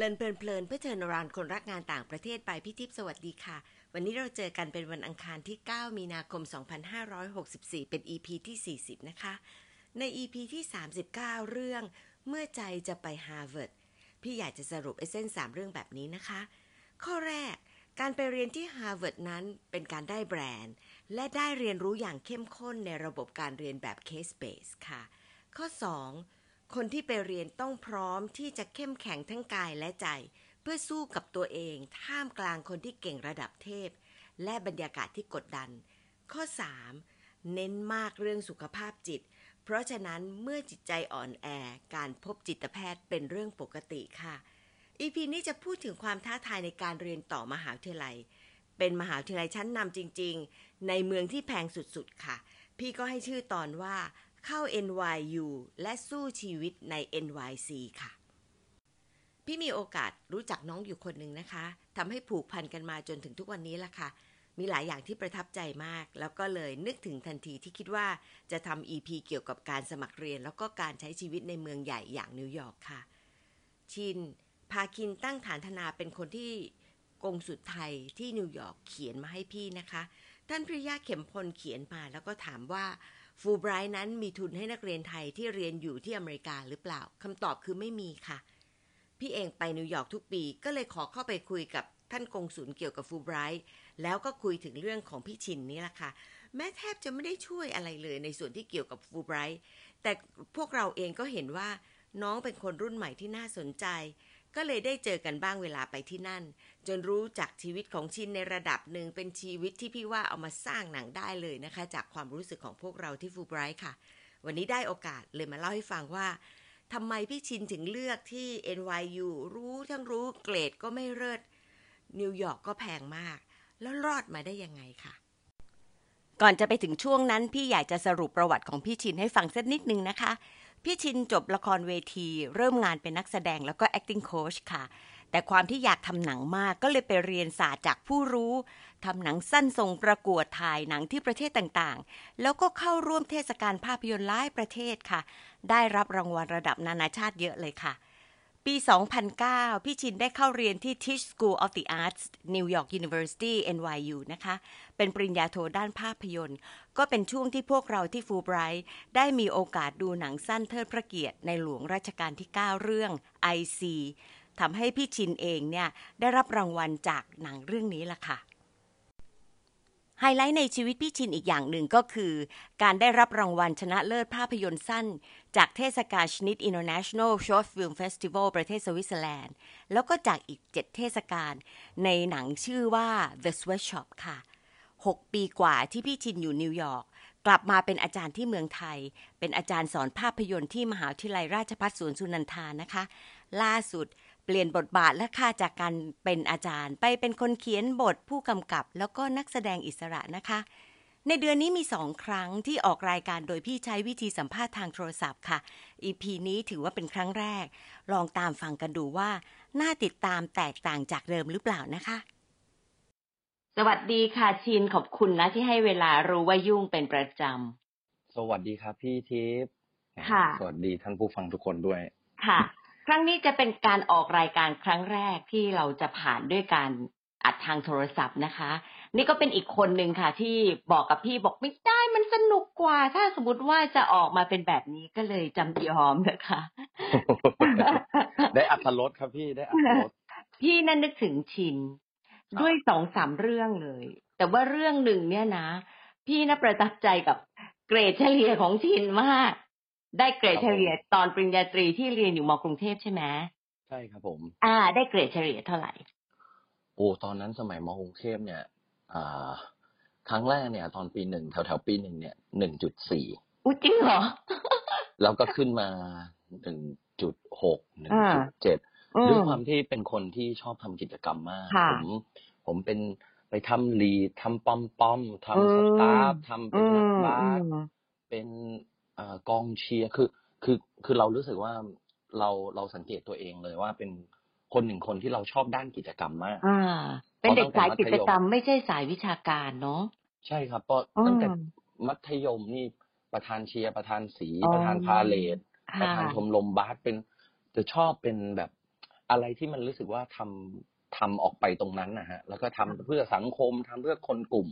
Learn เพลินเพลินเพื่อเชิญชวนคนรักงานต่างประเทศไปพี่ทิพย์สวัสดีค่ะ วันนี้เราเจอกันเป็นวันอังคารที่ 9 มีนาคม 2564 เป็น EP ที่ 40 นะคะ ใน EP ที่ 39 เรื่อง เมื่อใจจะไปฮาร์วาร์ดพี่อยากจะสรุป essence 3 เรื่องแบบนี้นะคะ ข้อแรก การไปเรียนที่ฮาร์วาร์ดนั้นเป็นการได้แบรนด์ และได้เรียนรู้อย่างเข้มข้นในระบบการเรียนแบบ case-based ค่ะ ข้อ 2 คนที่ไปเรียนต้องพร้อมที่จะเข้มแข็งทั้งกายและใจ เพื่อสู้กับตัวเอง ท่ามกลางคนที่เก่งระดับเทพ และบรรยากาศที่กดดัน ข้อ 3 เน้นมากเรื่องสุขภาพจิต เพราะฉะนั้นเมื่อจิตใจอ่อนแอการพบจิตแพทย์เป็นเรื่องปกติค่ะอีพีนี้จะพูดถึงความท้าทายในการเรียนต่อมหาวิทยาลัย เป็นมหาวิทยาลัยชั้นนำจริง ๆ ในเมืองที่แพงสุดๆค่ะ พี่ก็ให้ชื่อตอนว่า เข้า NYU และสู้ชีวิตใน NYC ค่ะ พี่มีโอกาสรู้จักน้องอยู่คนหนึ่งนะคะทำให้ผูกพันกันมาจนถึงทุกวันนี้ละค่ะ มีหลายอย่างที่ประทับใจมาก แล้วก็เลยนึกถึงทันทีที่คิดว่าจะทำ EP เกี่ยวกับการสมัครเรียน แล้วก็การใช้ชีวิตในเมืองใหญ่อย่างนิวยอร์กค่ะ ชิน พาคินตั้งฐานธนาเป็นคนที่กงสุดไทยที่นิวยอร์กเขียนมาให้พี่นะคะ ท่านพริยาเข็มพลเขียนมาแล้วก็ถามว่า ฟูไบรท์นั้นมีทุนให้นักเรียนไทยที่เรียนอยู่ที่อเมริกาหรือเปล่าคำตอบคือไม่มีค่ะ พี่เองไปนิวยอร์กทุกปีก็เลยขอเข้าไปคุยกับท่านกงสุลเกี่ยวกับฟูไบรท์แล้วก็คุยถึงเรื่องของพี่ชินนี่แหละค่ะ แม้แทบจะไม่ได้ช่วยอะไรเลยในส่วนที่เกี่ยวกับฟูไบรท์แต่พวกเราเองก็เห็นว่าน้องเป็นคนรุ่นใหม่ที่น่าสนใจ ก็เลยได้เจอกันบ้างเวลาไปที่นั่น จนรู้จักชีวิตของชินในระดับหนึ่งเป็นชีวิตที่พี่ว่าเอามาสร้างหนังได้เลยนะคะ จากความรู้สึกของพวกเราที่ฟูไบรท์ค่ะ วันนี้ได้โอกาสเลยมาเล่าให้ฟังว่าทำไมพี่ชินถึงเลือกที่ NYU รู้ทั้งรู้เกรดก็ไม่เลิศนิวยอร์กก็แพงมาก แล้วรอดมาได้ยังไงค่ะ ก่อนจะไปถึงช่วงนั้น พี่อยากจะสรุปประวัติของพี่ชินให้ฟังสักนิดนึงนะคะ พี่ชินจบละครเวที เริ่มงานเป็นนักแสดงแล้วก็ acting coach ค่ะ แต่ความที่อยากทำหนังมากก็เลยไปเรียนศาสตร์จากผู้รู้ทำหนังสั้นส่งประกวดถ่ายหนังที่ประเทศต่างๆ แล้วก็เข้าร่วมเทศกาลภาพยนตร์หลายประเทศค่ะ ได้รับรางวัลระดับนานาชาติเยอะเลยค่ะ ปี 2009 พี่ชินได้เข้าเรียนที่ Tisch School of the Arts New York University NYU นะคะ เป็นปริญญาโทด้านภาพยนตร์ ก็เป็นช่วงที่พวกเราที่ฟูไบรท์ได้มีโอกาสดูหนังสั้นเทิดพระเกียรติในหลวงรัชกาลที่ 9 เรื่อง IC ทำให้พี่ชินเองเนี่ยได้รับรางวัลจากหนังเรื่องนี้ล่ะค่ะ ไฮไลท์ในชีวิตพี่ชินอีกอย่างหนึ่งก็คือ การได้รับรางวัลชนะเลิศภาพยนตร์สั้น จากเทศกาล shnit International Short Film Festival ประเทศสวิตเซอร์แลนด์ แล้วก็จากอีก 7 เทศกาลในหนังชื่อว่า The Sweatshop ค่ะ 6 ปีกว่าที่พี่ชินอยู่นิวยอร์กกลับมาเป็นอาจารย์ที่เมืองไทย เป็นอาจารย์สอนภาพยนตร์ที่มหาวิทยาลัยราชภัฏสวนสุนันทานะคะ ล่าสุด เปลี่ยนบทบาทและค่าจากการเป็นอาจารย์ ไปเป็นคนเขียนบทผู้กำกับ แล้วก็นักแสดงอิสระนะคะ ในเดือนนี้มีสองครั้งที่ออกรายการโดยพี่ใช้วิธีสัมภาษณ์ทางโทรศัพท์ค่ะ EP นี้ถือว่าเป็นครั้งแรก ลองตามฟังกันดูว่า น่าติดตามแตกต่างจากเดิมหรือเปล่านะคะ สวัสดีค่ะชินขอบคุณนะที่ให้เวลารู้ว่ายุ่งเป็นประจสวัสดีครับพี่ทิพย์ค่ะ สวัสดีท่านผู้ฟังทุกคนด้วยำค่ะ ครั้งนี้จะเป็นการออกรายการครั้งแรกที่เราจะผ่านด้วยการอัดทางโทรศัพท์นะคะ นี่ก็เป็นอีกคนหนึ่งค่ะ ที่บอกกับพี่บอกไม่ได้มันสนุกกว่า ถ้าสมมติว่าจะออกมาเป็นแบบนี้ก็เลยจำยอมนะคะ ได้อัตรสครับพี่ได้อัตรสพี่นั่นนึกถึงชินครับด้วยสองสามเรื่องเลย แต่ว่าเรื่องหนึ่งเนี่ยนะ พี่น่าประทับใจกับเกรดเฉลี่ยของชินมาก ได้เกรดเฉลี่ยตอนปริญญาตรีที่เรียนอยู่มกรุงเทพใช่ไหมใช่ครับผม อ่า ได้เกรดเฉลี่ยเท่าไหร่ โอ้ตอนนั้นสมัยมกรุงเทพเนี่ย อ่า ครั้งแรกเนี่ย ตอนปีหนึ่งแถวแถวๆปีหนึ่งเนี่ยหนึ่งจุดสี่อุ้ยจริงเหรอแล้วก็ขึ้นมาหนึ่งจุดหกหนึ่งอ่าจุดเจ็ดอืด้วยมความที่เป็นคนที่ชอบทำกิจกรรมมากค่ะผมผมเป็นไปทำลีดทำปอมปอมอืทำสมตาฟทำเป็อืนนักมบาอืสมเป็นเอ่อกองเชียร์คือคือคือเรารู้สึกว่าเราเราสังเกตตัวเองเลยว่าเป็นคนหนึ่งคนที่เราชอบด้านกิจกรรมมาก อ่า เป็นเด็กสายกิจกรรมเพราะตั้งแต่มัธยมไม่ใช่สายวิชาการเนาะใช่ครับเพราะอืตั้งแต่มมัธยมนี่ประธานเชียร์ประธานสีอ๋อประธานพาเลทประค่ะธานชมรมบาสเป็นจะชอบเป็นแบบอะไรที่มันรู้สึกว่าทำทำออกไปตรงนั้นนะฮะ แล้วก็ทำเพื่อสังคมทำเพื่อคนกลุ่ม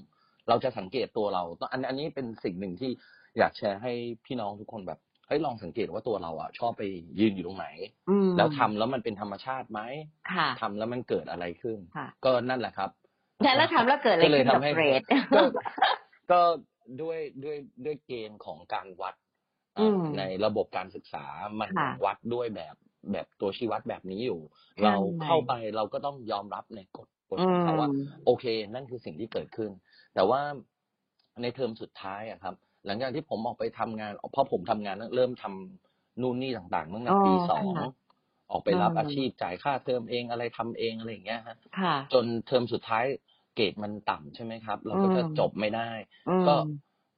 เราจะสังเกตตัวเราอันอันนี้เป็นสิ่งหนึ่งที่ อยากแชร์ให้พี่น้องทุกคนแบบเฮ้ยลองสังเกตว่าตัวเราอะชอบไปยืนอยู่ตรงไหนอืมแล้วทำแล้วมันเป็นธรรมชาติไหมค่ะทำแล้วมันเกิดอะไรขึ้นค่ะก็นั่นแหละครับแต่แล้วทำแล้วเกิดอะไรก็เลยขึ้นกับทำให้เกรดก็ก็ด้วยด้วยด้วยเกณฑ์ของการวัดอืมในระบบการศึกษามันค่ะวัดด้วยแบบแบบตัวชี้วัดแบบนี้อยู่ใช่เราเข้าไปเราก็ต้องยอมรับในกฎกฎของเขาว่าอืมโอเค นั่นคือสิ่งที่เกิดขึ้น แต่ว่าในเทอมสุดท้ายอะครับ หลังจากที่ผมออกไปทำงานเพราะผมทำงานเริ่มทำนู่นนี่ต่างๆตั้งแต่ปีอ๋อสองค่ะออกไปรับอืมอาชีพจ่ายค่าเทอมเองอะไรทำเองอะไรอย่างเงี้ยฮะค่ะจนเทอมสุดท้ายเกรดมันต่ำใช่ไหมครับ เราก็จะอืมจบไม่ได้อืมก็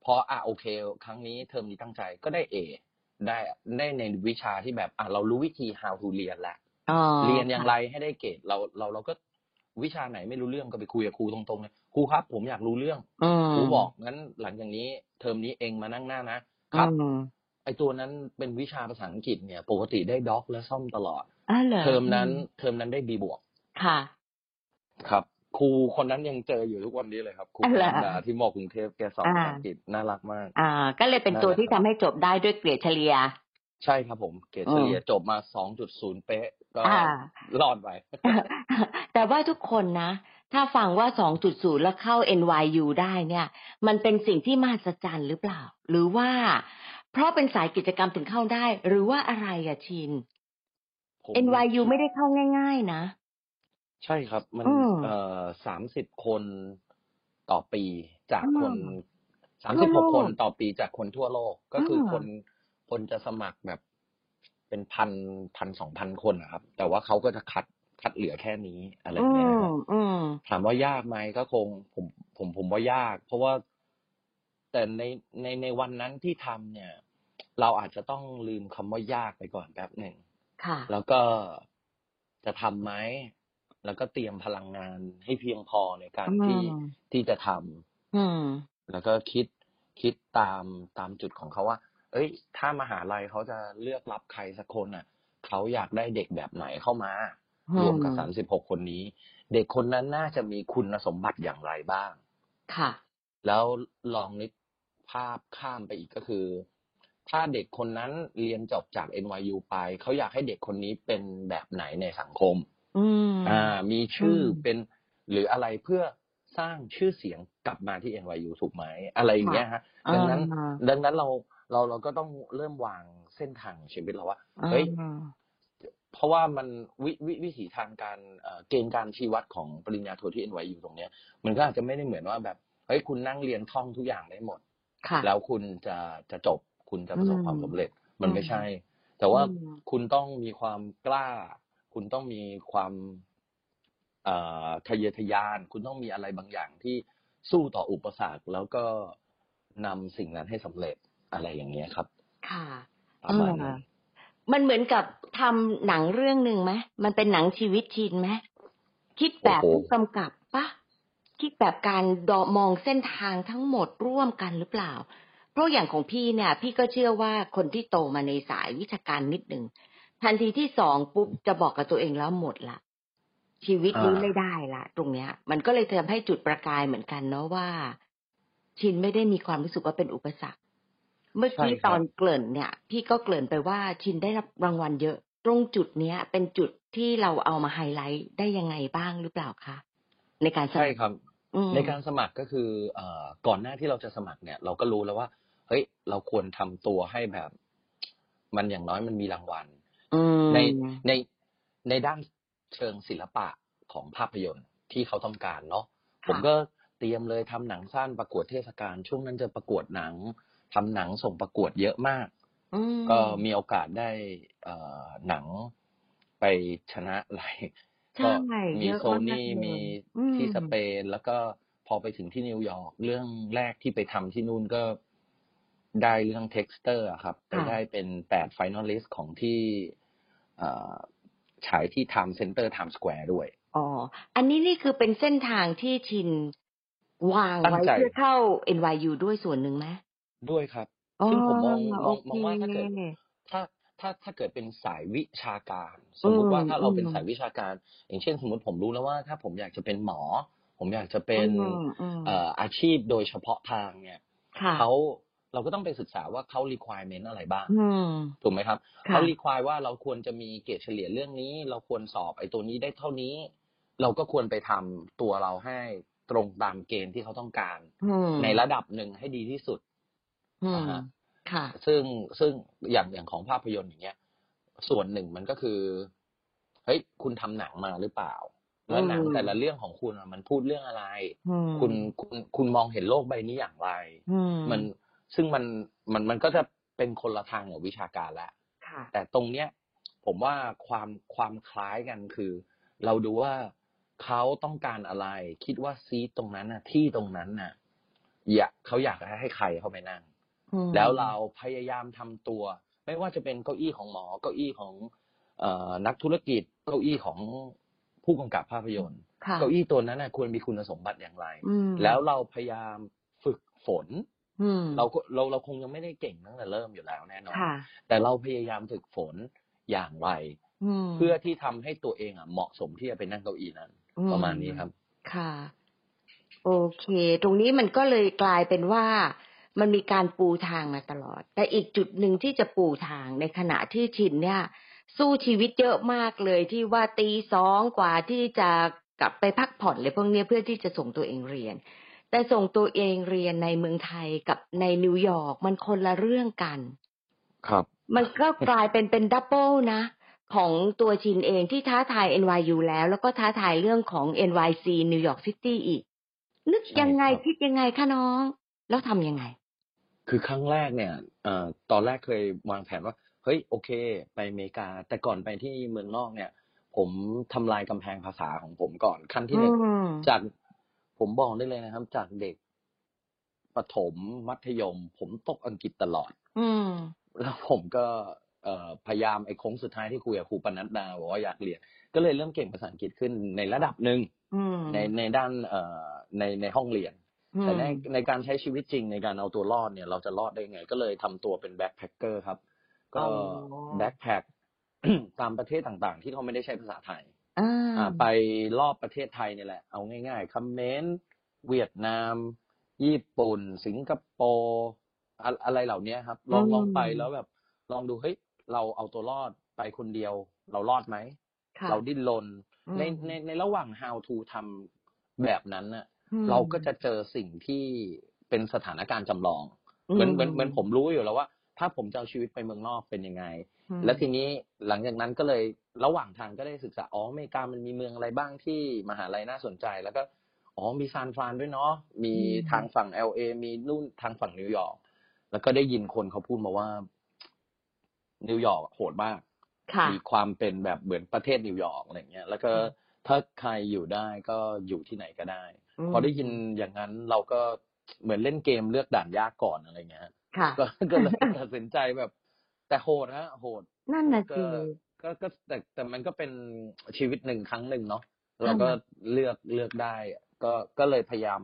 พออะโอเค ครั้งนี้เทอมนี้ตั้งใจก็ได้เอได้ได้ในวิชาที่แบบอะเรารู้วิธี how to เรียนแล้วอ๋อเรียนอย่างไรให้ได้เกรดเราเราเราก็ วิชาไหนไม่รู้เรื่องก็ไปคุยกับครูตรงๆเลยครูครับ ผมอยากรู้เรื่องอืมครูบอกงั้นหลังจากนี้ เทอมนี้เองมานั่งหน้านะครับอืมไอตัวนั้นเป็นวิชาภาษาอังกฤษเนี่ย ปกติได้ด็อกและซ่อมตลอดอ๋อเหรอเทอมนั้นเทอมนั้นได้บีบวกค่ะ ครับครูคนนั้นยังเจออยู่ทุกวันนี้เลยครับครูอ๋อเหรอธรรมดาที่มอกรุงเทพแกสอนอ่าภาษาอังกฤษน่ารักมาก อ่า ก็เลยเป็นตัวนั่นแหละที่ครัทำบให้จบได้ด้วยเกรดเฉลี่ย ใช่ครับผมเกรดอืมเฉลี่ยจบมา 2.0 เป๊ะก็อ่ารอดไปแต่ว่าทุกคนนะ ถ้าฟังว่า 2.0 แล้วเข้า NYU ได้เนี่ย มันเป็นสิ่งที่มหัศจรรย์หรือเปล่า หรือว่า เพราะเป็นสายกิจกรรมถึงเข้าได้ หรือว่าอะไรอะชินผม NYU ไม่ได้เข้าง่าย ๆ นะ ใช่ครับ มันอืมเอ่อสามสิบคนต่อปีจากอืมคนสามทั่สิบวหโลกกคนต่อปีจากคนทั่วโลกก็คืออมคน คนจะสมัครแบบเป็นพันพันสองพันคนนะครับ แต่ว่าเขาก็จะคัดคัดเหลือแค่นี้อะไรออืย่างเงี้ยมนะครับอืมถามว่ายากไหมก็คงผมผมผมว่ายาก เพราะว่าแต่ในในในวันนั้นที่ทำเนี่ย เราอาจจะต้องลืมคำว่ายากไปก่อนแป๊บหนึ่งค่ะแล้วก็จะทำไหมแล้วก็เตรียมพลังงานให้เพียงพอในการอืมที่ที่จะทำอืมแล้วก็คิดคิดตามตามจุดของเขาว่า เอ้ย ถ้ามหาลัยเขาจะเลือกรับใครสักคนอะเขาอยากได้เด็กแบบไหนเข้ามาอืมรวมกับสามสิบหกคนนี้ เด็กคนนั้นน่าจะมีคุณสมบัติอย่างไรบ้าง ค่ะ แล้วลองนึกภาพข้ามไปอีกก็คือ ถ้าเด็กคนนั้นเรียนจบจาก NYU ไป เขาอยากให้เด็กคนนี้เป็นแบบไหนในสังคมอืมอ่า มีชื่ออมเป็นหรืออะไรเพื่อสร้างชื่อเสียงกลับมาที่ NYU ถูกไหมอะไรอย่างเงี้ยฮะ ดังนั้นอ่าดังนั้นเรา เราเราก็ต้องเริ่มวางเส้นทางชีวิตเราว่าเฮ้ยอืมเพราะว่ามันวิวิวิถีทางการเอ่อเกณฑ์การชี้วัดของปริญญาโทที่ NYU ตรงเนี้ย มันก็อาจจะไม่ได้เหมือนว่าแบบเฮ้ยคุณนั่งเรียนท่องทุกอย่างได้หมดค่ะแล้วคุณจะจะจบคุณจะประสบอืมความสำเร็จมันอืมไม่ใช่ แต่ว่าอืมคุณต้องมีความกล้า คุณต้องมีความเอ่อทะเยอทะยาน คุณต้องมีอะไรบางอย่างที่สู้ต่ออุปสรรคแล้วก็นำสิ่งนั้นให้สำเร็จ อะไรอย่างเงี้ยครับ ค่ะประมาณนั้นเออมันเหมือนกับทำหนังเรื่องหนึ่งไหมมันเป็นหนังชีวิตชินไหมคิดแบบโอ้โหผู้กำกับปะคิดแบบการดอมองเส้นทางทั้งหมดร่วมกันหรือเปล่า เพราะอย่างของพี่เนี่ย พี่ก็เชื่อว่าคนที่โตมาในสายวิชาการนิดหนึ่งทันทีที่สองปุ๊บจะบอกกับตัวเองแล้วหมดละชีวิตนี้อ่าไม่ได้ละตรงเนี้ย มันก็เลยทำให้จุดประกายเหมือนกันเนาะว่า ชินไม่ได้มีความรู้สึกว่าเป็นอุปสรรค เมื่อกี้ใช่ครับตอนเกริ่นเนี่ย พี่ก็เกริ่นไปว่าชินได้รับรางวัลเยอะ ตรงจุดเนี้ย เป็นจุดที่เราเอามาไฮไลท์ได้ยังไงบ้างหรือเปล่าคะในการสใช่มัครครับอืมในการสมัครก็คือเอ่อก่อนหน้าที่เราจะสมัครเนี่ย เราก็รู้แล้วว่า เฮ้ย เราควรทำตัวให้แบบ มันอย่างน้อยมันมีรางวัลอืมในในในด้านเชิงศิลปะของภาพยนตร์ที่เขาต้องการเนาะค่ะผมก็เตรียมเลยทำหนังสั้นประกวดเทศกาลช่วงนั้นจะประกวดหนัง ทำหนังส่งประกวดเยอะมากอืมก็มีโอกาสได้เอ่อหนังไปชนะหลายใช่ก็มีเยอะโซมากนี่เลยมีอืมที่สเปน แล้วก็พอไปถึงที่นิวยอร์กเรื่องแรกที่ไปทำที่นู่นก็ได้เรื่อง Texter อะครับไปค่ะได้เป็นแปด finalist ของที่เอ่อฉายที่ Time Center Time Square ด้วย อ๋อ อันนี้นี่คือเป็นเส้นทางที่ชินวางตั้งไว้ใจเพื่อเข้า NYU ด้วยส่วนหนึ่งไหม ด้วยครับ อ๋อ ซึ่งผมมองมโอองเค มองว่าถ้าเกิด ถ้าถ้าถ้าเกิดเป็นสายวิชาการสมมุติว่าอืมถ้าเราเป็นอืมสายวิชาการ อย่างเช่น สมมติผมรู้แล้วว่า ถ้าผมอยากจะเป็นหมอ ผมอยากจะเป็นอืมอืมเอ่ออาชีพโดยเฉพาะทางเนี่ยค่ะ เขาเราก็ต้องไปศึกษาว่าเขา requirement อะไรบ้าง อืม ถูกไหมครับค่ะเขา require ว่าเราควรจะมีเกรดเฉลี่ยเรื่องนี้ เราควรสอบไอ้ตัวนี้ได้เท่านี้ เราก็ควรไปทำตัวเราให้ตรงตามเกณฑ์ที่เขาต้องการ อืม ในระดับหนึ่งให้ดีที่สุด อืมอ่าฮะค่ะ ซึ่งซึ่งอย่างอย่างของภาพยนตร์อย่างเงี้ย ส่วนหนึ่งมันก็คือเฮ้ยคุณทำหนังมาหรือเปล่าแล้วหนังอืมแต่ละเรื่องของคุณอะมันพูดเรื่องอะไรอืมคุณคุณคุณมองเห็นโลกใบนี้อย่างไรอืมมันซึ่งมันมันมันก็จะเป็นคนละทางกับวิชาการแล้วค่ะแต่ตรงเนี้ย ผมว่าความความคล้ายกันคือ เราดูว่าเขาต้องการอะไร คิดว่าซีทตรงนั้นน่ะ ที่ตรงนั้นน่ะ อยากเขาอยากให้ใครเข้าไปนั่งอืม แล้วเราพยายามทำตัว ไม่ว่าจะเป็นเก้าอี้ของหมอ เก้าอี้ของเอ่อนักธุรกิจ เก้าอี้ของผู้กำกับภาพยนตร์ค่ะเก้าอี้ตัวนั้นน่ะควรมีคุณสมบัติอย่างไรอืมแล้วเราพยายามฝึกฝนอืมเราก็เราเราคงยังไม่ได้เก่งตั้งแต่เริ่มอยู่แล้วแน่นอนค่ะแต่เราพยายามฝึกฝนอย่างไรอืมเพื่อที่ทำให้ตัวเองอะเหมาะสมที่จะไปนั่งเก้าอี้นั้นอืมประมาณนี้ครับ ค่ะ โอเค ตรงนี้มันก็เลยกลายเป็นว่า มันมีการปูทางมาตลอด แต่อีกจุดหนึ่งที่จะปูทางในขณะที่ชินเนี่ย สู้ชีวิตเยอะมากเลยที่ว่าตีสองกว่าที่จะกลับไปพักผ่อนเลยพวกเนี้ยเพื่อที่จะส่งตัวเองเรียน แต่ส่งตัวเองเรียนในเมืองไทยกับในนิวยอร์กมันคนละเรื่องกัน ครับ มันก็กลายเป็นเป็น double นะของตัวชินเองที่ท้าทาย NYU แล้ว แล้วก็ท้าทายเรื่องของ NYC New York City อีก นึกใช่ยังไงครับคิดยังไงคะน้อง แล้วทำยังไง คือครั้งแรกเนี่ยเอ่อตอนแรกเคยวางแผนว่า เฮ้ยโอเค ไปอเมริกา แต่ก่อนไปที่เมืองนอกเนี่ย ผมทำลายกำแพงภาษาของผมก่อนขั้นที่หนึ่งอืมจากผมบอกได้เลยนะครับ จากเด็กประถมมัธยม ผมตกอังกฤษตลอด อืมแล้วผมก็เอ่อพยายามไอ้โค้งสุดท้ายที่คุยกับครูปนัดดาบอกว่าอยากเรียน ก็เลยเริ่มเก่งภาษาอังกฤษขึ้นในระดับหนึ่งอืมในในด้านเอ่อในในห้องเรียนอืม แต่ในในการใช้ชีวิตจริงในการเอาตัวรอดเนี่ย เราจะรอดได้ไง ก็เลยทำตัวเป็นแบ็คแพคเกอร์ครับ ก็อ๋อแบ็คแพคตามประเทศต่างๆ ที่เขาไม่ได้ใช้ภาษาไทยอ่าอ่าไปรอบประเทศไทยนี่แหละ เอาง่ายๆเขมเมนเวียดนาม ญี่ปุ่น สิงคโปร์อะอะไรเหล่านี้ครับ ลองลองไปแล้วแบบ ลองดูเฮ้ยเราเอาตัวรอดไปคนเดียว เรารอดไหมค่ะเราดิ้นรนอืมในในในระหว่าง how to ทำแบบนั้นน่ะอืม เราก็จะเจอสิ่งที่เป็นสถานการณ์จำลอง เหมือนเหมือนเหมือนผมรู้อยู่แล้วว่า ถ้าผมจะเอาชีวิตไปเมืองนอกเป็นยังไงอืมแล้วทีนี้หลังจากนั้นก็เลยระหว่างทางก็ได้ศึกษาอ๋ออเมริกามันมีเมืองอะไรบ้างที่มหาลัยน่าสนใจ แล้วก็อ๋อมีซานฟรานด้วยเนาะมีทางฝั่ง LA มีนู่นทางฝั่งนิวยอร์กแล้วก็ได้ยินคนเขาพูดมาว่า นิวยอร์กโหดมากค่ะมีความเป็นแบบเหมือนประเทศนิวยอร์กอะไรเงี้ย แล้วก็อืมถ้าใครอยู่ได้ก็อยู่ที่ไหนก็ได้ม พอได้ยินอย่างนั้นเราก็เหมือนเล่นเกมเลือกด่านยากก่อนอะไรเงี้ยค่ะก็ก็เลยตัดสินใจแบบ แต่โหดฮะโหดนั่นน่ะก็สิก็ก็แต่แต่มันก็เป็นชีวิตหนึ่งครั้งหนึ่งเนาะเราก็เลือกเลือกได้ ก็ก็เลยพยายาม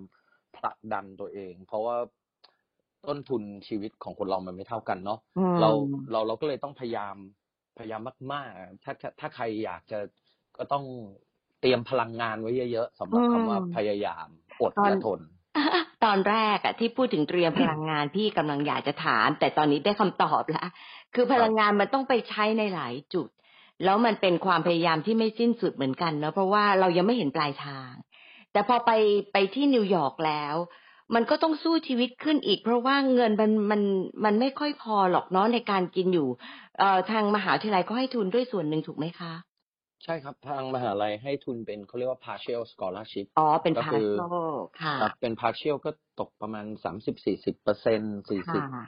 ผลักดันตัวเอง เพราะว่าต้นทุนชีวิตของคนเรามันไม่เท่ากันเนาะอืมเราเราเราก็เลยต้องพยายามพยายามมากๆถ้าถ้าถ้าใครอยากจะก็ต้อง เตรียมพลังงานไว้เยอะๆสำหรับคำว่าพยายามอดและทน ตอนแรกอะที่พูดถึงเตรียมพลังงานพี่กำลังอยากจะถาม แต่ตอนนี้ได้คำตอบแล้วคือพลังงานมันต้องไปใช้ในหลายจุด แล้วมันเป็นความพยายามที่ไม่สิ้นสุดเหมือนกันเนาะเพราะว่าเรายังไม่เห็นปลายทาง แต่พอไปไปที่นิวยอร์กแล้วมันก็ต้องสู้ชีวิตขึ้นอีก เพราะว่าเงินมันมันมันไม่ค่อยพอหรอกเนาะในการกินอยู่เอ่อทางมหาวิทยาลัยก็ให้ทุนด้วยส่วนหนึ่งถูกไหมคะ ใช่ครับทางมหาลัยให้ทุนเป็นเขาเรียกว่า partial scholarship อ๋อ เป็นก็พาคือโซค่ะครับเป็น partial ก็ตกประมาณสามสิบสี่สิบเปอร์เซ็นสี่สิบค่ะ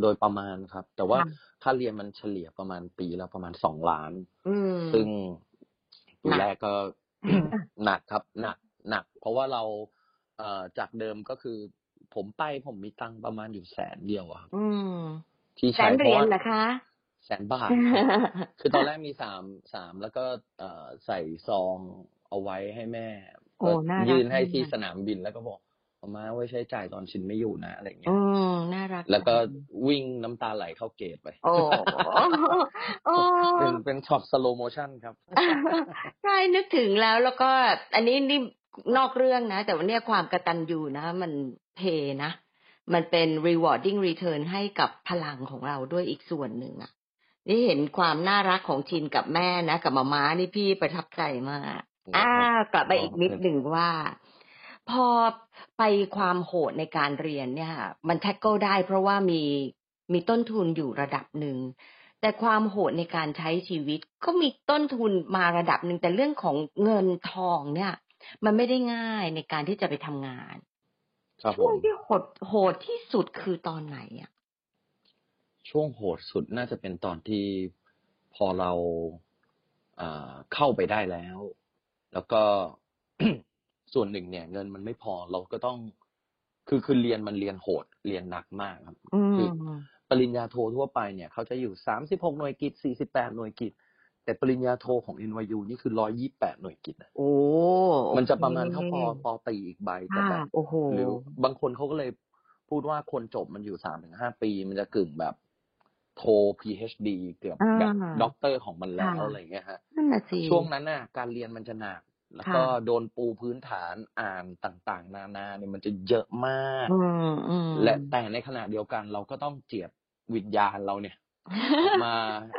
โดยประมาณครับ แต่ว่าค่ะค่าเรียนมันเฉลี่ยประมาณปีละประมาณสองล้านอืมซึ่งปีหนักแรกก็หนักครับ หนักหนัก เพราะว่าเราเอ่อจากเดิมก็คือ ผมไปผมมีตังค์ประมาณอยู่แสนเดียวอะครับอืมที่แสใช้นเพเหรีราะยญว่าเหรอคะ แสนบาทครับคือตอนแรกมีสามสามแล้วก็เอ่อใส่ซองเอาไว้ให้แม่โอ้ก็น่ารักยื่นให้ที่มากสนามบินแล้วก็บอกเอามาไว้ใช้จ่ายตอนชินไม่อยู่นะอะไรเงี้อืยมน่ารัก แล้วก็จังวิ่งน้ำตาไหลเข้า gate ไปโอ้โอ้เป็นเป็น shot slow motion ครับ ใช่ นึกถึงแล้วแล้วก็ อันนี้นี่นอกเรื่องนะ แต่ว่าเนี่ยความกตัญญูนะ มัน pay นะ มันเป็น rewarding return ให้กับพลังของเราด้วยอีกส่วนหนึ่งอะ นี่เห็นความน่ารักของชินกับแม่นะ กับมาม้านี่พี่ประทับใจมากอ่ากลับไปอีกนิดหนึ่งว่า พอไปความโหดในการเรียนเนี่ย มันแท็กเกิลได้เพราะว่ามีมีต้นทุนอยู่ระดับหนึ่งแต่ความโหดในการใช้ชีวิตก็มีต้นทุนมาระดับหนึ่งแต่เรื่องของเงินทองเนี่ย มันไม่ได้ง่ายในการที่จะไปทำงานครับผช่วงมที่โหดโหดที่สุดคือตอนไหนอะ ช่วงโหดสุดน่าจะเป็นตอนที่พอเราอ่าเข้าไปได้แล้ว แล้วก็ส่วนหนึ่งเนี่ย เงินมันไม่พอเราก็ต้อง คือคือเรียนมันเรียนโหดเรียนหนักมากครับอืคือมปริญญาโททั่วไปเนี่ยเขาจะอยู่สามสิบหกหน่วยกิตสี่สิบแปดหน่วยกิตแต่ปริญญาโทของ NYU นี่คือร้อยยี่แปดหน่วยกิตนะโอ้ มันจะประมาณโอเท่าเคปอปอตรีอีกใบแต่ค่ะแบบโอ้โหหรือบางคนเขาก็เลยพูดว่าคนจบมันอยู่สามถึงห้าปี มันจะกึ่งแบบ โท PhD เกือบอ่าแบบด็อกเตอร์ของมันแล้วค่ะอะไรอย่างเงี้ยฮะนั่นน่ะสิช่วงนั้นน่ะ การเรียนมันจะหนัก แล้วก็ค่ะโดนปูพื้นฐานอ่านต่างๆ นานาเนี่ยมันจะเยอะมากอืมอืมและแต่ในขณะเดียวกันเราก็ต้องเจียดวิญญาณเราเนี่ยออกมา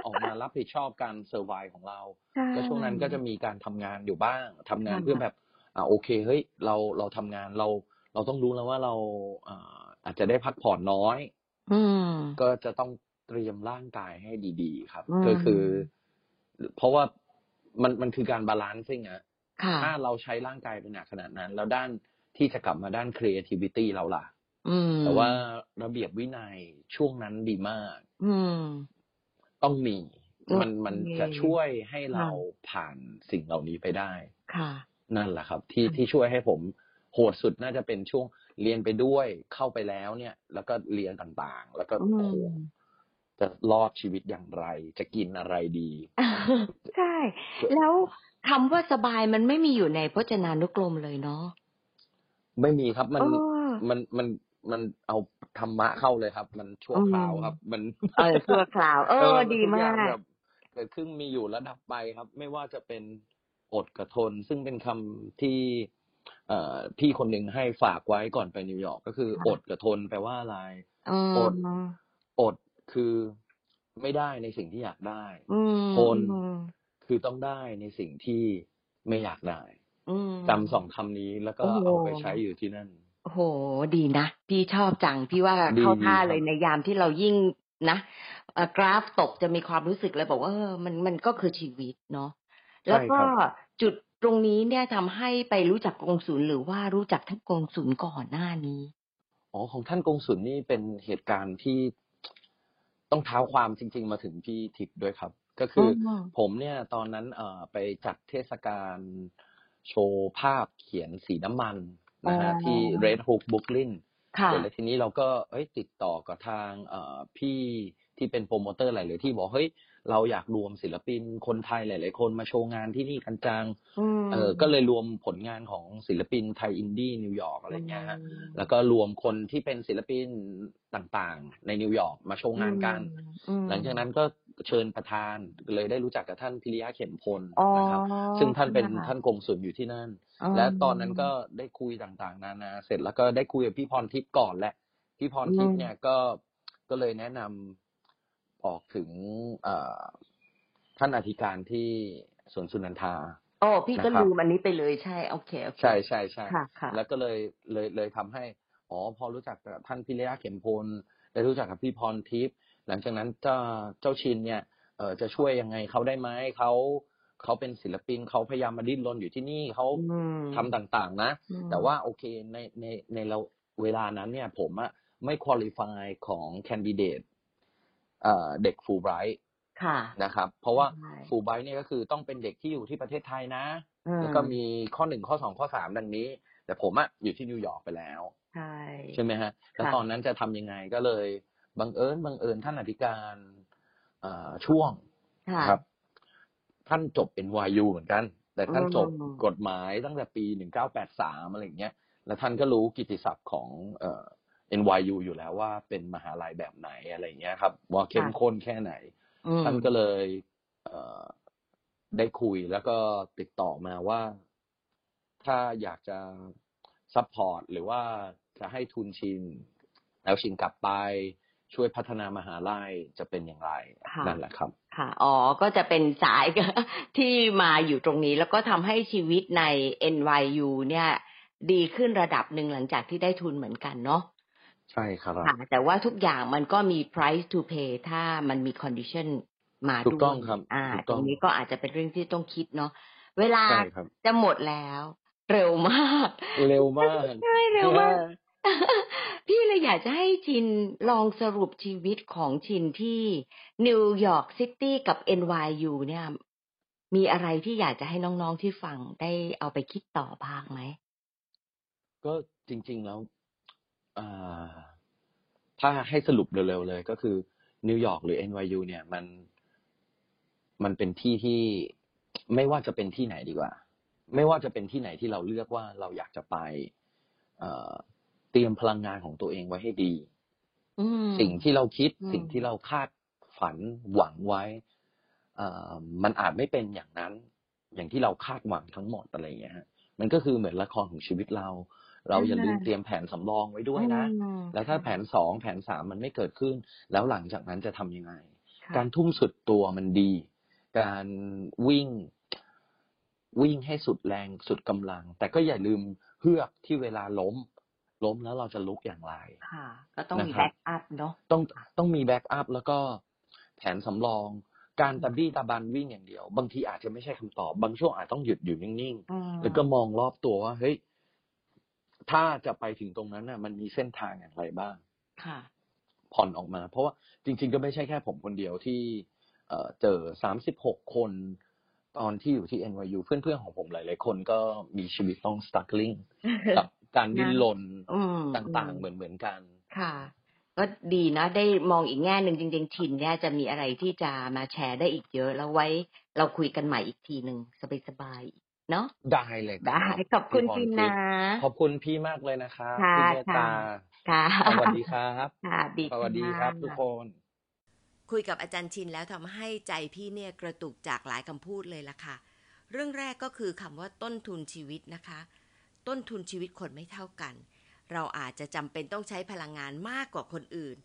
ออกมารับผิดชอบการ survive ของเราใช่ก็ช่วงนั้นก็จะมีการทำงานอยู่บ้างทำงานค่ะเพื่อแบบอ่าโอเคเฮ้ยเราเราทำงานเรา เราต้องรู้แล้วว่าเราอ่าอาจจะได้พักผ่อนน้อยอืมก็จะต้อง เตรียมร่างกายให้ดีๆ ครับอืมก็คือ เพราะว่ามันมันคือการ balancing อะค่ะถ้าเราใช้ร่างกายเป็นหนักขนาดนั้น แล้วด้านที่จะกลับมาด้าน creativity เราล่ะอืมแต่ว่าระเบียบวินัยช่วงนั้นดีมากอืมต้องมีโอเคมันมันจะช่วยให้เราค่ะผ่านสิ่งเหล่านี้ไปได้ค่ะนั่นแหละครับ ที่ค่ะที่ช่วยให้ผมโหดสุดน่าจะเป็นช่วงเรียนไปด้วยเข้าไปแล้วเนี่ย แล้วก็เรียนต่างๆ แล้วก็อืโอ้โหม จะรอดชีวิตอย่างไร จะกินอะไรดี ใช่ แล้วคำว่าสบายมันไม่มีอยู่ในพจนานุกรมเลยเนาะไม่มีครับมันเออมันมันมันเอาธรรมะเข้าเลยครับ มันชั่วคราวครับ มันเออชั่วคราว เออมันดีทุกอย่มางกแบบเกิดขึ้นมีอยู่ระดับไปครับ ไม่ว่าจะเป็นอดกับทน ซึ่งเป็นคำที่ เอ่อพี่คนหนึ่งให้ฝากไว้ก่อนไปนิวยอร์กก็คือค่ะอดกับทนแปลว่าอะไรอืมอดอด คือไม่ได้ในสิ่งที่อยากได้อืมทนอืมคือต้องได้ในสิ่งที่ไม่อยากได้อืมจำสองคำนี้แล้วก็โอ้โหเอาไปใช้อยู่ที่นั่นโอ้โหดีนะ พี่ชอบจัง พี่ว่าดีเข้าท่าครับเลยในยามที่เรายิ่งนะเอ่อกราฟตกจะมีความรู้สึกเลยบอกว่าเออมันมันก็คือชีวิตเนาะแล้วก็ใช่ครับจุดตรงนี้เนี่ยทำให้ไปรู้จักกงสุลหรือว่ารู้จักท่านกงสุลก่อนหน้านี้อ๋อของท่านกงสุลนี่เป็นเหตุการณ์ที่ ต้องเท้าความจริง ๆ มาถึงพี่ทิพย์ด้วยครับ ก็คืออมผมเนี่ยตอนนั้นเอ่อไปจัดเทศกาลโชว์ภาพเขียนสีน้ำมันนะฮะอ๋อที่ Red Hook Brooklyn ค่ะเสร็จแล้วทีนี้เราก็เอ้ยติดต่อกับทางเอ่อพี่ที่เป็นโปรโมเตอร์หลายๆที่บอกเฮ้ย เราอยากรวมศิลปินคนไทยหลาย ๆ คนมาโชว์งานที่นี่กันจังอืมเออก็เลยรวมผลงานของศิลปินไทยอินดี้นิวยอร์กอะไรเงี้ยฮะแล้วก็รวมคนที่เป็นศิลปินต่างๆ ในนิวยอร์กมาโชว์งานกันอืมหลังจากนั้นก็เชิญประธานเลยได้รู้จักกับท่านพิริยะเข็มพลอ๋อนะครับ ซึ่งท่านเป็นค่ะท่านกงสุลอยู่ที่นั่นอ๋อและตอนนั้นก็ได้คุยต่างๆ นานาเสร็จแล้วก็ได้คุยกับพี่พรทิพย์ก่อนแหละพี่พรทิพย์เนี่ยก็ก็เลยแนะนำ ออกถึงเอ่อท่านอธิการที่สวนสุนันทาโอ้พี่ก็นะครับลืมอันนี้ไปเลยใช่โอเคโอเคใช่ใช่ใช่ค่ะค่ะแล้วก็เลยเลยเลยทำให้อ๋อพอรู้จักกับท่านพิริยะเข็มพลได้รู้จักกับพี่พรทิพย์หลังจากนั้นเจ้าเจ้าชินเนี่ยเออจะช่วยยังไงเขาได้ไหมเขาเขาเป็นศิลปินเขาพยายามมาดิ้นรนอยู่ที่นี่เขาอืมทำต่างๆ นะอืมแต่ว่าโอเคในในในเราเวลานั้นเนี่ยผมอะไม่ qualify ของ candidate เอ่อเด็กฟูไบรท์ค่ะนะครับ เพราะว่าใช่ฟูไบรท์เนี่ยก็คือต้องเป็นเด็กที่อยู่ที่ประเทศไทยนะอืมแล้วก็มีข้อหนึ่งข้อสองข้อสามดังนี้ แต่ผมอะอยู่ที่นิวยอร์กไปแล้วใช่ใช่ไหมฮะแล้วค่ะตอนนั้นจะทำยังไงก็เลยบังเอิญบังเอิญท่านอธิการเอ่อช่วงค่ะครับ ท่านจบ NYU เหมือนกัน แต่ท่านจบอืมกฎหมายตั้งแต่ปี 1983 อะไรอย่างเงี้ย และท่านก็รู้กิตติศัพท์ของเอ่อ NYU อยู่แล้วว่าเป็นมหาลัยแบบไหนอะไรเงี้ยครับ ว่าเข้มข้นแค่ไหนอืมท่านก็เลยเอ่อได้คุยแล้วก็ติดต่อมาว่า ถ้าอยากจะ support หรือว่าจะให้ทุนชิน แล้วชินกลับไปช่วยพัฒนามหาลัยจะเป็นอย่างไรค่ะนั่นแหละครับ ค่ะ อ๋อ ก็จะเป็นสายที่มาอยู่ตรงนี้ แล้วก็ทำให้ชีวิตใน NYU เนี่ย ดีขึ้นระดับหนึ่งหลังจากที่ได้ทุนเหมือนกันเนาะ ใช่ครับค่ะแต่ว่าทุกอย่างมันก็มี price to pay ถ้ามันมี condition มาถูกด้วยต้องครับอ่าถูกตต้รองงนี้ก็อาจจะเป็นเรื่องที่ต้องคิดเนาะเวลาใช่ครับจะหมดแล้ว เร็วมาก เร็วมากใช่เร็วมากพี่เลยอยากจะให้ชินลองสรุปชีวิตของชินที่นิวยอร์กซิตี้กับ NYU เนี่ย มีอะไรที่อยากจะให้น้องๆที่ฟังได้เอาไปคิดต่อบ้างไหม ก็จริง ๆ แล้วอ่า ถ้าให้สรุปเร็วๆเลย ก็คือนิวยอร์กหรือ NYU เนี่ยมันมันเป็นที่ที่ไม่ว่าจะเป็นที่ไหนดีกว่า ไม่ว่าจะเป็นที่ไหนที่เราเลือกว่าเราอยากจะไปเอ่อเตรียมพลังงานของตัวเองไว้ให้ดีอืมสิ่งที่เราคิดอืมสิ่งที่เราคาดฝันหวังไว้เอ่อมันอาจไม่เป็นอย่างนั้น อย่างที่เราคาดหวังทั้งหมดอะไรอย่างเงี้ยฮะมันก็คือเหมือนละครของชีวิตเรา เราอย่าลืมเตรียมแผนสำรองไว้ด้วยนะอืมแล้วถ้าแผนสองแผนสามมันไม่เกิดขึ้น แล้วหลังจากนั้นจะทำยังไงค่ะการทุ่มสุดตัวมันดี การวิ่งวิ่งให้สุดแรงสุดกำลัง แต่ก็อย่าลืมเฮือกที่เวลาล้ม ล้มแล้วเราจะลุกอย่างไรค่ะ ก็ต้องมีนะครับ backup เนาะต้องต้องมี backup แล้วก็แผนสำรองการตะบี้ตะบันวิ่งอย่างเดียว บางทีอาจจะไม่ใช่คำตอบ บางช่วงอาจต้องหยุดอยู่นิ่งอืมๆแล้วก็มองรอบตัวว่าเฮ้ย ถ้าจะไปถึงตรงนั้นน่ะ มันมีเส้นทางอย่างไรบ้างค่ะ ผ่อนออกมา เพราะว่าจริง ๆ ก็ไม่ใช่แค่ผมคนเดียวที่เอ่อเจอสามสิบหกคนตอนที่อยู่ที่ NYU เพื่อนๆของผมหลายๆคนก็มีชีวิตต้อง struggling กับการดิ้นรนอืมต่างๆเหมือนเหมือนๆกัน ค่ะ ก็ดีนะ ได้มองอีกแง่หนึ่งจริงๆชินเนี่ยจะมีอะไรที่จะมาแชร์ได้อีกเยอะ แล้วไว้เราคุยกันใหม่อีกทีหนึ่งสบายๆ เนาะได้เลยครับได้ขอบคุณพี่พรชินทินะพย์ขอบคุณพี่มากเลยนะครับค่ะที่เมตตาค่ะสวัสดีครับค่ะดีสวัสดีครับทุกคน คุยกับอาจารย์ชินแล้วทำให้ใจพี่เนี่ยกระตุกจากหลายคำพูดเลยล่ะค่ะ เรื่องแรกก็คือคำว่าต้นทุนชีวิตนะคะ ต้นทุนชีวิตคนไม่เท่ากัน เราอาจจะจำเป็นต้องใช้พลังงานมากกว่าคนอื่น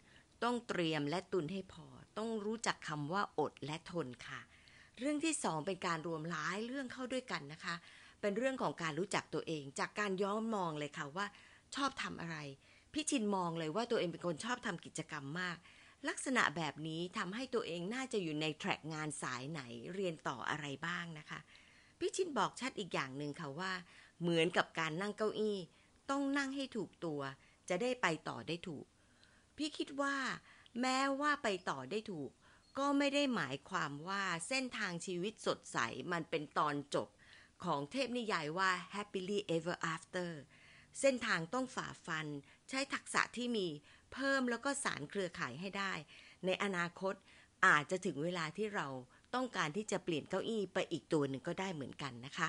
ต้องเตรียมและตุนให้พอ ต้องรู้จักคำว่าอดและทนค่ะ เรื่องที่สองเป็นการรวมหลายเรื่องเข้าด้วยกันนะคะ เป็นเรื่องของการรู้จักตัวเอง จากการย้อนมองเลยค่ะว่า ชอบทำอะไร พี่ชินมองเลยว่าตัวเองเป็นคนชอบทำกิจกรรมมาก ลักษณะแบบนี้ทำให้ตัวเองน่าจะอยู่ในแทร็กงานสายไหนเรียนต่ออะไรบ้างนะคะ พี่ชินบอกชัดอีกอย่างหนึ่งค่ะว่า เหมือนกับการนั่งเก้าอี้ ต้องนั่งให้ถูกตัว จะได้ไปต่อได้ถูก พี่คิดว่า แม้ว่าไปต่อได้ถูก ก็ไม่ได้หมายความว่าเส้นทางชีวิตสดใสมันเป็นตอนจบของเทพนิยายว่า happily ever after เส้นทางต้องฝ่าฟัน ใช้ทักษะที่มีเพิ่มแล้วก็สารเครือข่ายให้ได้ ในอนาคตอาจจะถึงเวลาที่เราต้องการที่จะเปลี่ยนเก้าอี้ไปอีกตัวหนึ่งก็ได้เหมือนกันนะคะ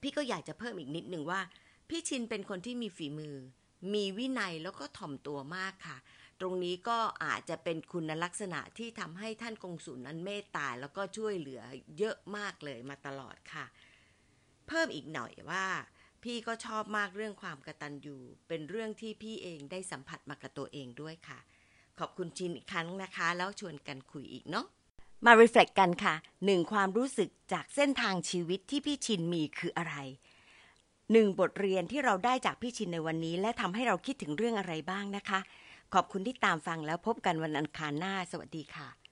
พี่ก็อยากจะเพิ่มอีกนิดหนึ่งว่า พี่ชินเป็นคนที่มีฝีมือ มีวินัยแล้วก็ถ่อมตัวมากค่ะ ตรงนี้ก็อาจจะเป็นคุณลักษณะที่ทำให้ท่านกงสุลนั้นเมตตาแล้วก็ช่วยเหลือเยอะมากเลยมาตลอดค่ะ เพิ่มอีกหน่อยว่า พี่ก็ชอบมากเรื่องความกระตัญญูเป็นเรื่องที่พี่เองได้สัมผัสมากับตัวเองด้วยค่ะ ขอบคุณชินอีกครั้งนะคะ แล้วชวนกันคุยอีกเนาะมา reflect กันค่ะหนึ่งความรู้สึกจากเส้นทางชีวิตที่พี่ชินมีคืออะไรหนึ่งบทเรียนที่เราได้จากพี่ชินในวันนี้ และทำให้เราคิดถึงเรื่องอะไรบ้างนะคะ ขอบคุณที่ตามฟังแล้วพบกันวันอังคารหน้า สวัสดีค่ะ